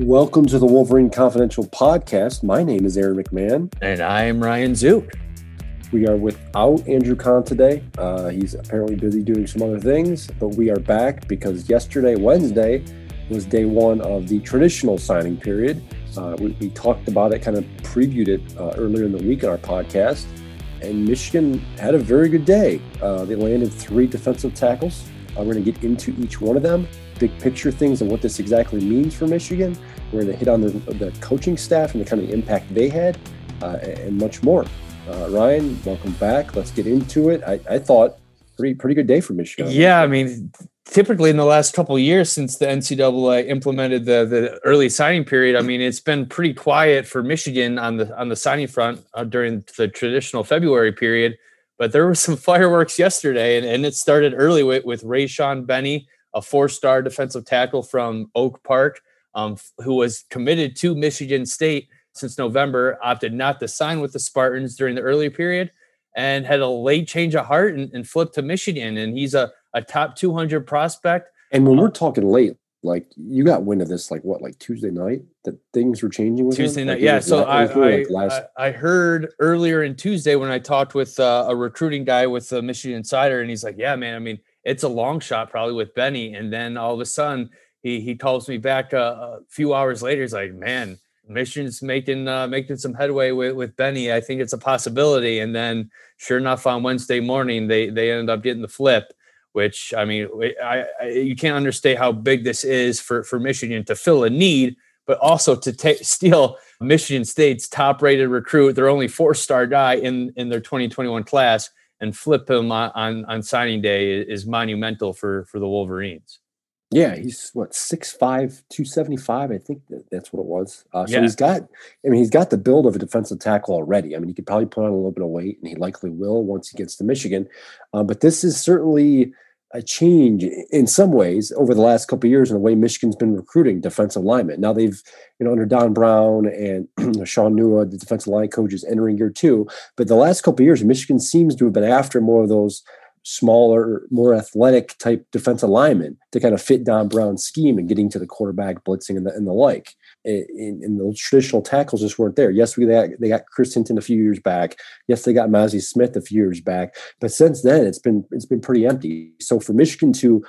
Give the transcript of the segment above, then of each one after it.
Welcome to the Wolverine Confidential podcast. My name is Aaron McMahon. And I am Ryan Zook. We are without Andrew Kahn today. Uh, he's apparently busy doing some other things, but we are back because yesterday, Wednesday, was day one of the traditional signing period. Uh, we, we, talked about it, kind of previewed it uh, earlier in the week in our podcast, and Michigan had a very good day. Uh, they landed three defensive tackles. We're going to get into each one of them big picture things and what this exactly means for Michigan. We're going to hit on the, the coaching staff and the kind of impact they had uh, and much more. Uh, Ryan, welcome back. Let's get into it. I, I thought pretty pretty good day for Michigan. Yeah, I mean, typically in the last couple years since the NCAA implemented the the early signing period, I mean, it's been pretty quiet for Michigan on the on the signing front uh, during the traditional February period. But there were some fireworks yesterday, and, and it started early with with Rayshaun Benny a four star defensive tackle from Oak Park, um, who was committed to Michigan State since November, opted not to sign with the Spartans during the early period and had a late change of heart and, and flipped to Michigan. And he's a, a top 200 prospect. And when we're talking late, like you got wind of this, like what, like Tuesday night that things were changing with Tuesday him? night. Like yeah. So I, like I, last... I, I, heard earlier in Tuesday when I talked with uh, a recruiting guy with the Michigan Insider, and he's like, yeah, man, I mean, it's a long shot probably with Benny. And then all of a sudden he he calls me back a, a few hours later. He's like, man, Michigan's making uh, making some headway with, with Benny. I think it's a possibility. And then sure enough, on Wednesday morning, they they ended up getting the flip. Which I mean, I, I you can't understate how big this is for for Michigan to fill a need, but also to take steal Michigan State's top rated recruit, their only four star guy in in their 2021 class and flip him on, on, on signing day is monumental for for the Wolverines. Yeah, he's what 6'5", 275. I think that that's what it was. Uh, so yeah. he's got, I mean, he's got the build of a defensive tackle already. I mean, he could probably put on a little bit of weight, and he likely will once he gets to Michigan. Uh, but this is certainly a change in some ways over the last couple years in the way Michigan's been recruiting defensive linemen. Now they've, you know, under Don Brown and Shaun Nua, the defensive line coaches entering year two. But the last couple years, Michigan seems to have been after more of those smaller, more athletic type defensive linemen to kind of fit Don Brown's scheme and getting to the quarterback blitzing and the, and the like and, the traditional tackles just weren't there. Yes, we got, they got Chris Hinton a few years back. Yes, they got Mazi Smith a few years back. But since then, it's been it's been pretty empty. So for Michigan to,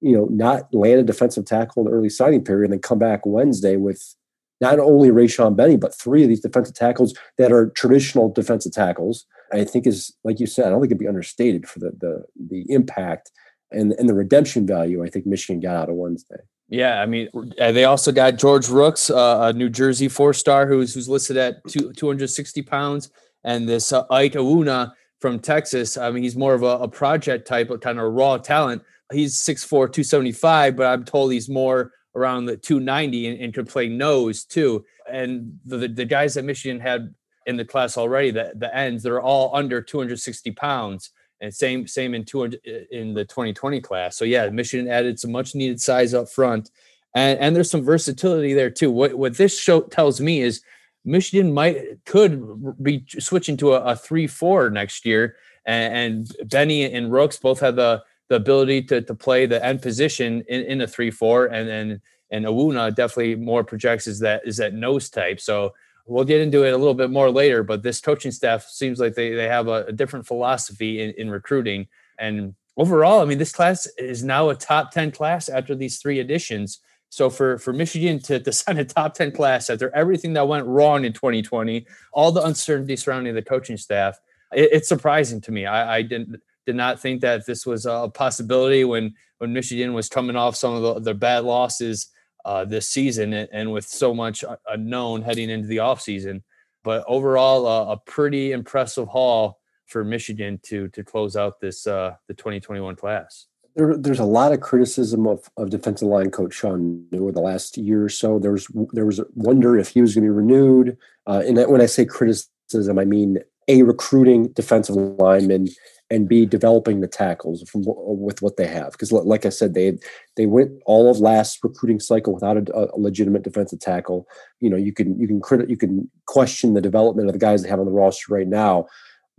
you know, not land a defensive tackle in the early signing period and then come back Wednesday with not only Rayshaun Benny, but three of these defensive tackles that are traditional defensive tackles, I think is like you said, I don't think it'd be understated for the the the impact and and the redemption value I think Michigan got out of Wednesday. Yeah, I mean, uh, they also got George Rooks, uh, a New Jersey four star who's who's listed at two, 260 pounds, and this uh, Iwunnah from Texas. I mean, he's more of a, a project type of kind of raw talent. He's 6'4", 275, but I'm told he's more around the 290 and, and could play nose too. And the, the guys that Michigan had in the class already, the, the ends, they're all under 260 pounds and same same in 200 in the 2020 class. So yeah, Michigan added some much needed size up front, and and there's some versatility there too. What what this show tells me is Michigan might could be switching to a, a three four next year, and, and, Benny and Rooks both have the the ability to to play the end position in, in a three four, and then and Iwunnah definitely more projects is that is that nose type. So we'll get into it a little bit more later, but this coaching staff seems like they, they have a, a different philosophy in, in recruiting. And overall, I mean, this class is now a top 10 class after these three additions. So for, for Michigan to, to sign a top 10 class after everything that went wrong in 2020, all the uncertainty surrounding the coaching staff, it, it's surprising to me. I, I didn't did not think that this was a possibility when when Michigan was coming off some of the, the bad losses uh, this season and, with so much unknown heading into the offseason. But overall, uh, a pretty impressive haul for Michigan to to close out this uh, the 2021 class. There, there's a lot of criticism of, of defensive line coach Shaun over the last year or so. There was there was a wonder if he was going to be renewed. Uh, and when I say criticism, I mean a recruiting defensive lineman and b developing the tackles from with what they have. Because like I said, they they went all of last recruiting cycle without a, a legitimate defensive tackle. You know, you can you can credit you can question the development of the guys they have on the roster right now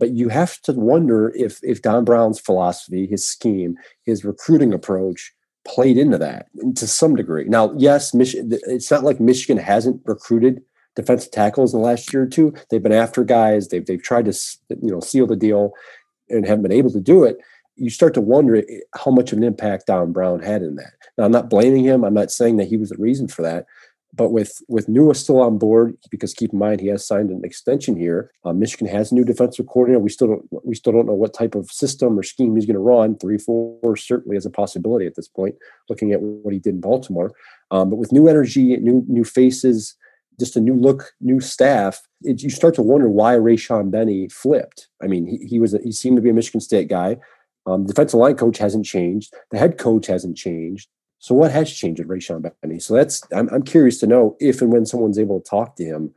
but you have to wonder if if Don Brown's philosophy, his scheme, his recruiting approach played into that to some degree. Now, yes, Michigan, it's not like Michigan hasn't recruited defensive tackles in the last year or two. They've been after guys. They've they've tried to you know seal the deal and haven't been able to do it. You start to wonder how much of an impact Don Brown had in that. Now, I'm not blaming him. I'm not saying that he was the reason for that, but with with Nua still on board, because keep in mind he has signed an extension here. Uh, Michigan has a new defensive coordinator. We still don't we still don't know what type of system or scheme he's going to run. Three four certainly is a possibility at this point. Looking at what he did in Baltimore, um, but with new energy, new new faces, just a new look, new staff, it, you start to wonder why Rayshaun Benny flipped. I mean, he, he was a, he seemed to be a Michigan State guy. Um, defensive line coach hasn't changed. The head coach hasn't changed. So what has changed with Rayshaun Benny? So that's I'm, I'm curious to know if and when someone's able to talk to him,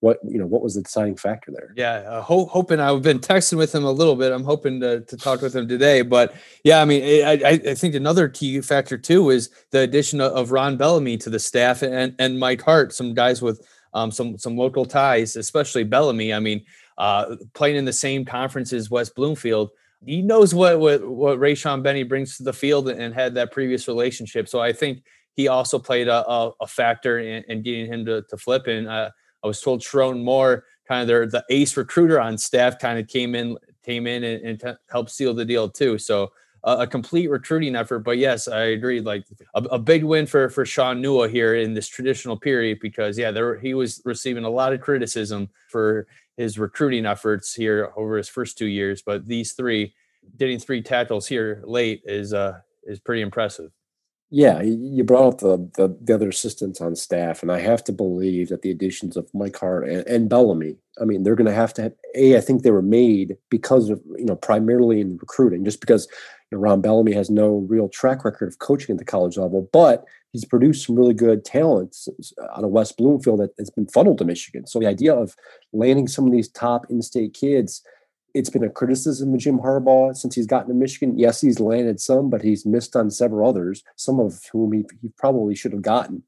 what you know what was the deciding factor there? Yeah, uh, ho- hoping I've been texting with him a little bit. I'm hoping to, to talk with him today. But yeah, I mean, I, I think another key factor too is the addition of Ron Bellamy to the staff and and Mike Hart, some guys with um, some some local ties, especially Bellamy. I mean, uh, playing in the same conference as West Bloomfield he knows what what what Rayshaun Benny brings to the field and had that previous relationship. So I think he also played a, a, a factor in, in, getting him to, to flip. And uh, I was told Sherrone Moore, kind of their the ace recruiter on staff, kind of came in came in and, and t- helped seal the deal too. So uh, a complete recruiting effort. But yes, I agree. Like a, a, big win for for Shaun Nua here in this traditional period because yeah, there he was receiving a lot of criticism for his recruiting efforts here over his first two years, but these three getting three tackles here late is uh is pretty impressive. Yeah, you brought up the, the, the other assistants on staff, and I have to believe that the additions of Mike Hart and, and Bellamy, I mean, they're going to have to have, a. I think they were made because of you know primarily in recruiting, just because you know, Ron Bellamy has no real track record of coaching at the college level, but he's produced some really good talents out of West Bloomfield that has been funneled to Michigan. So the idea of landing some of these top in-state kids, it's been a criticism of Jim Harbaugh since he's gotten to Michigan. Yes, he's landed some, but he's missed on several others, some of whom he, he probably should have gotten.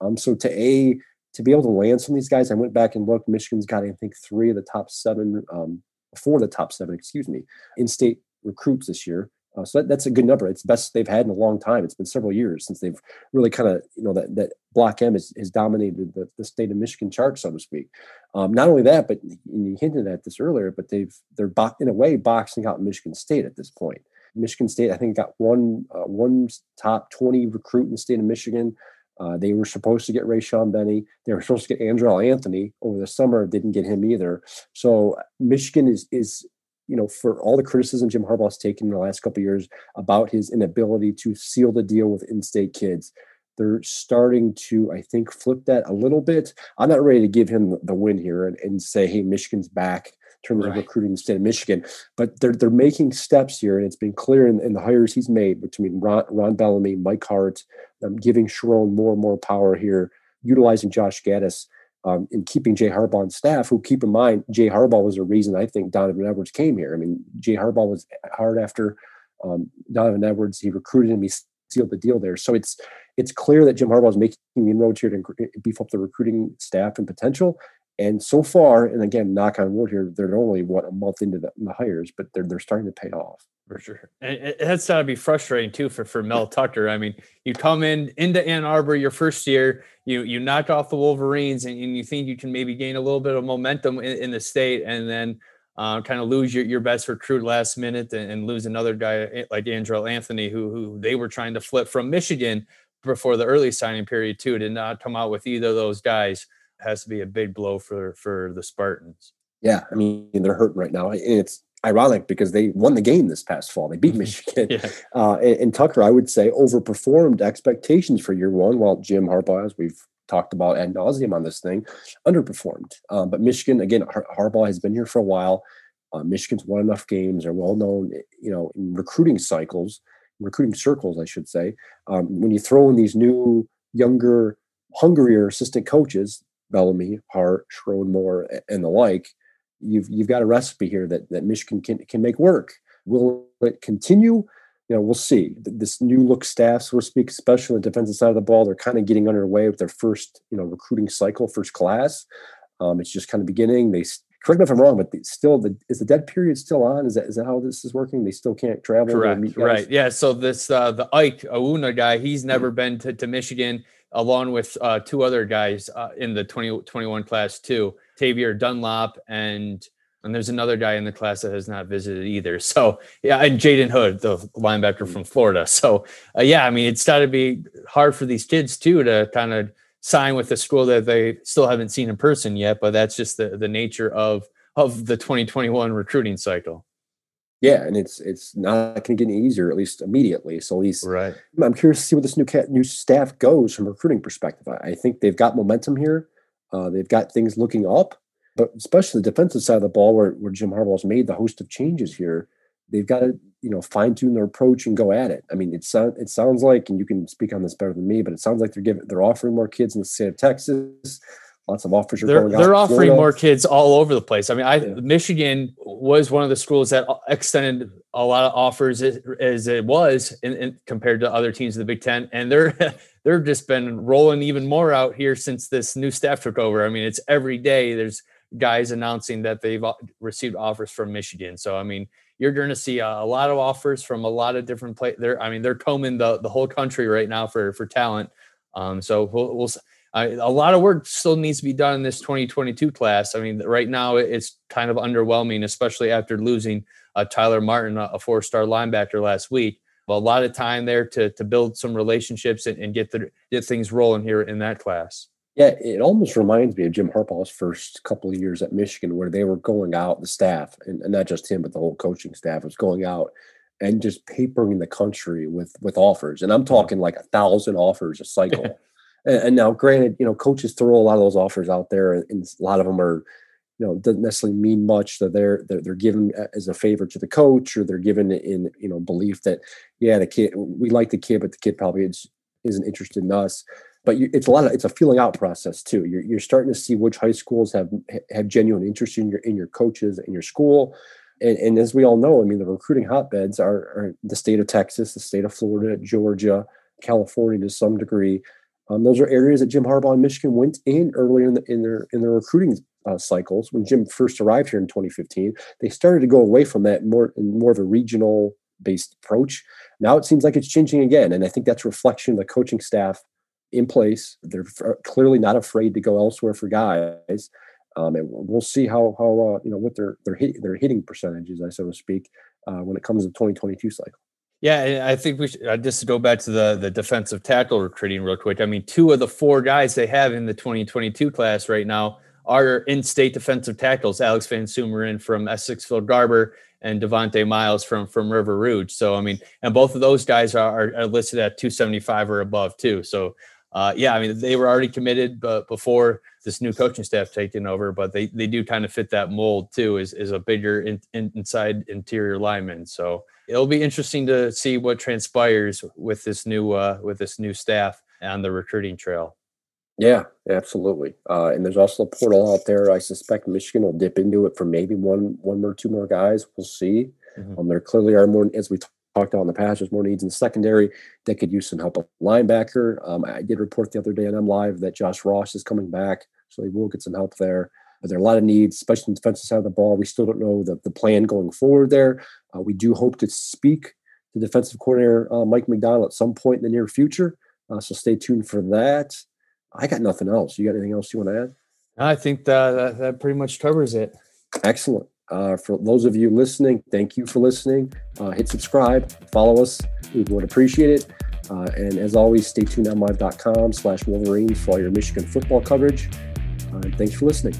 Um, so to a to be able to land some of these guys, I went back and looked. Michigan's got, I think, three of the top seven, um, four of the top seven, excuse me, in-state recruits this year. Uh, so that, that's a good number. It's the best they've had in a long time. It's been several years since they've really kind of, you know, that, that Block M has, has dominated the, the state of Michigan chart, so to speak. Um, not only that, but you hinted at this earlier, but they've they're bo- in a way boxing out Michigan State at this point. Michigan State, I think, got one uh, one top twenty recruit in the state of Michigan. Uh, they were supposed to get Rayshaun Benny. They were supposed to get Andrel Anthony over the summer. Didn't get him either. So Michigan is is you know, for all the criticism Jim Harbaugh's taken in the last couple years about his inability to seal the deal with in-state kids, they're starting to, I think, flip that a little bit. I'm not ready to give him the win here and, and say, hey, Michigan's back in terms right. of recruiting the state of Michigan. But they're they're making steps here, and it's been clear in, in the hires he's made between Ron, Ron Bellamy, Mike Hart, um, giving Sherrone more and more power here, utilizing Josh Gattis um, in keeping Jay Harbaugh on staff, who keep in mind, Jay Harbaugh was a reason I think Donovan Edwards came here. I mean, Jay Harbaugh was hard after um, Donovan Edwards. He recruited him, he sealed the deal there. So it's it's clear that Jim Harbaugh is making inroads here to beef up the recruiting staff and potential. And so far, and again, knock on wood here, they're only what a month into the, the hires, but they're they're starting to pay off for sure. And it, has got to be frustrating too for for Mel Tucker. I mean, you come in into Ann Arbor your first year, you you knock off the Wolverines, and, and you think you can maybe gain a little bit of momentum in, in the state, and then uh, kind of lose your, your best recruit last minute and, and, lose another guy eh, like Andrel Anthony, who who they were trying to flip from Michigan before the early signing period too. Did not come out with either of those guys. Has to be a big blow for for the Spartans. Yeah, I mean they're hurting right now. It's ironic because they won the game this past fall. They beat Michigan. yeah. uh, and, and, Tucker, I would say, overperformed expectations for year one, while Jim Harbaugh, as we've talked about ad nauseum on this thing, underperformed. Um, but Michigan, again, Har- Harbaugh has been here for a while. Uh, Michigan's won enough games. Are well known, you know, in recruiting cycles, recruiting circles, I should say. Um, when you throw in these new, younger, hungrier assistant coaches, Bellamy, Hart, Moore, and the like, you've you've got a recipe here that that Michigan can can make work. Will it continue? You know, we'll see. This new look staff, so to speak, especially on the defensive side of the ball, they're kind of getting underway with their first, you know, recruiting cycle, first class. Um, it's just kind of beginning. They correct me if I'm wrong, but still, the is the dead period still on? Is that is that how this is working? They still can't travel. Correct. Right. Yeah. So this uh, the Ike Iwunnah guy, he's never mm-hmm. been to, to Michigan, along with uh, two other guys uh, in the 2021 class too. Tavierre Dunlap and and there's another guy in the class that has not visited either. So yeah, and Jaydon Hood, the linebacker from Florida. So uh, yeah, I mean, it's got to be hard for these kids too to kind of sign with a school that they still haven't seen in person yet. But that's just the the nature of of the 2021 recruiting cycle. Yeah, and it's it's not going to get any easier, at least immediately. So at least, right. I'm curious to see where this new cat, new staff goes from a recruiting perspective. I, I think they've got momentum here. Uh, they've got things looking up, but especially the defensive side of the ball, where, where Jim Harbaugh's made the host of changes here, they've got to you know fine tune their approach and go at it. I mean, it sounds it sounds like, and you can speak on this better than me, but it sounds like they're giving they're offering more kids in the state of Texas. Lots of offers are they're, going They're offering Florida. more kids all over the place. I mean, I yeah. Michigan was one of the schools that extended a lot of offers as, it was in, in, compared to other teams in the Big Ten, and they're they're just been rolling even more out here since this new staff took over. I mean, it's every day there's guys announcing that they've received offers from Michigan. So I mean, you're going to see a, lot of offers from a lot of different places. I mean, they're combing the the whole country right now for for talent. Um, so we'll, we'll a lot of work still needs to be done in this 2022 class. I mean, right now it's kind of underwhelming, especially after losing uh, Tyler Martin, a four-star linebacker last week a lot of time there to to build some relationships and, and get the get things rolling here in that class. Yeah, it almost reminds me of Jim Harbaugh's first couple of years at Michigan, where they were going out, the staff, and, and not just him, but the whole coaching staff was going out and just papering the country with with offers. And I'm talking like a thousand offers a cycle. and, and, now, granted, you know, coaches throw a lot of those offers out there, and, and a lot of them are you know doesn't necessarily mean much that they're, they're they're given as a favor to the coach or they're given in you know belief that yeah the kid we like the kid but the kid probably is, isn't interested in us. But you, it's a lot of it's a feeling out process too. You're, you're starting to see which high schools have have genuine interest in your in your coaches in your school. And, and as we all know i mean the recruiting hotbeds are, are the state of texas the state of florida georgia california to some degree um, those are areas that Jim Harbaugh and Michigan went in earlier in, the, in their in their recruiting uh, cycles. When Jim first arrived here in 2015, they started to go away from that more in more of a regional based approach. Now it seems like it's changing again, and I think that's reflection of the coaching staff in place. They're f- clearly not afraid to go elsewhere for guys, um, and we'll see how how uh, you know what their their hit, their hitting percentages, I so to speak, uh, when it comes to the 2022 cycle. Yeah, I think we should uh, just to go back to the the defensive tackle recruiting real quick. I mean, two of the four guys they have in the 2022 class right now are in-state defensive tackles. Alex Van Sumeren from Essexville Garber and Devonte Miles from from River Rouge. So I mean, and both of those guys are, are listed at 275 or above too. So uh, yeah, I mean they were already committed, but before this new coaching staff taking over, but they they do kind of fit that mold too. Is is a bigger in, in, inside interior lineman. So it'll be interesting to see what transpires with this new uh, with this new staff on the recruiting trail. Yeah, absolutely. Uh, and there's also a portal out there. I suspect Michigan will dip into it for maybe one, one or two more guys. We'll see. Mm-hmm. Um, there clearly are more, as we talked about in the past, there's more needs in the secondary that could use some help. A linebacker. Um, I did report the other day on M Live that Josh Ross is coming back, so he will get some help there. But there are a lot of needs, especially in the defensive side of the ball. We still don't know the, the plan going forward there. Uh, we do hope to speak to defensive coordinator uh, Mike Macdonald at some point in the near future. Uh, so stay tuned for that. I got nothing else. You got anything else you want to add? I think that, that, that pretty much covers it. Excellent. Uh, for those of you listening, thank you for listening. Uh, hit subscribe, follow us. We would appreciate it. Uh, and as always, stay tuned mlive.com slash Wolverines for all your Michigan football coverage. Uh, thanks for listening.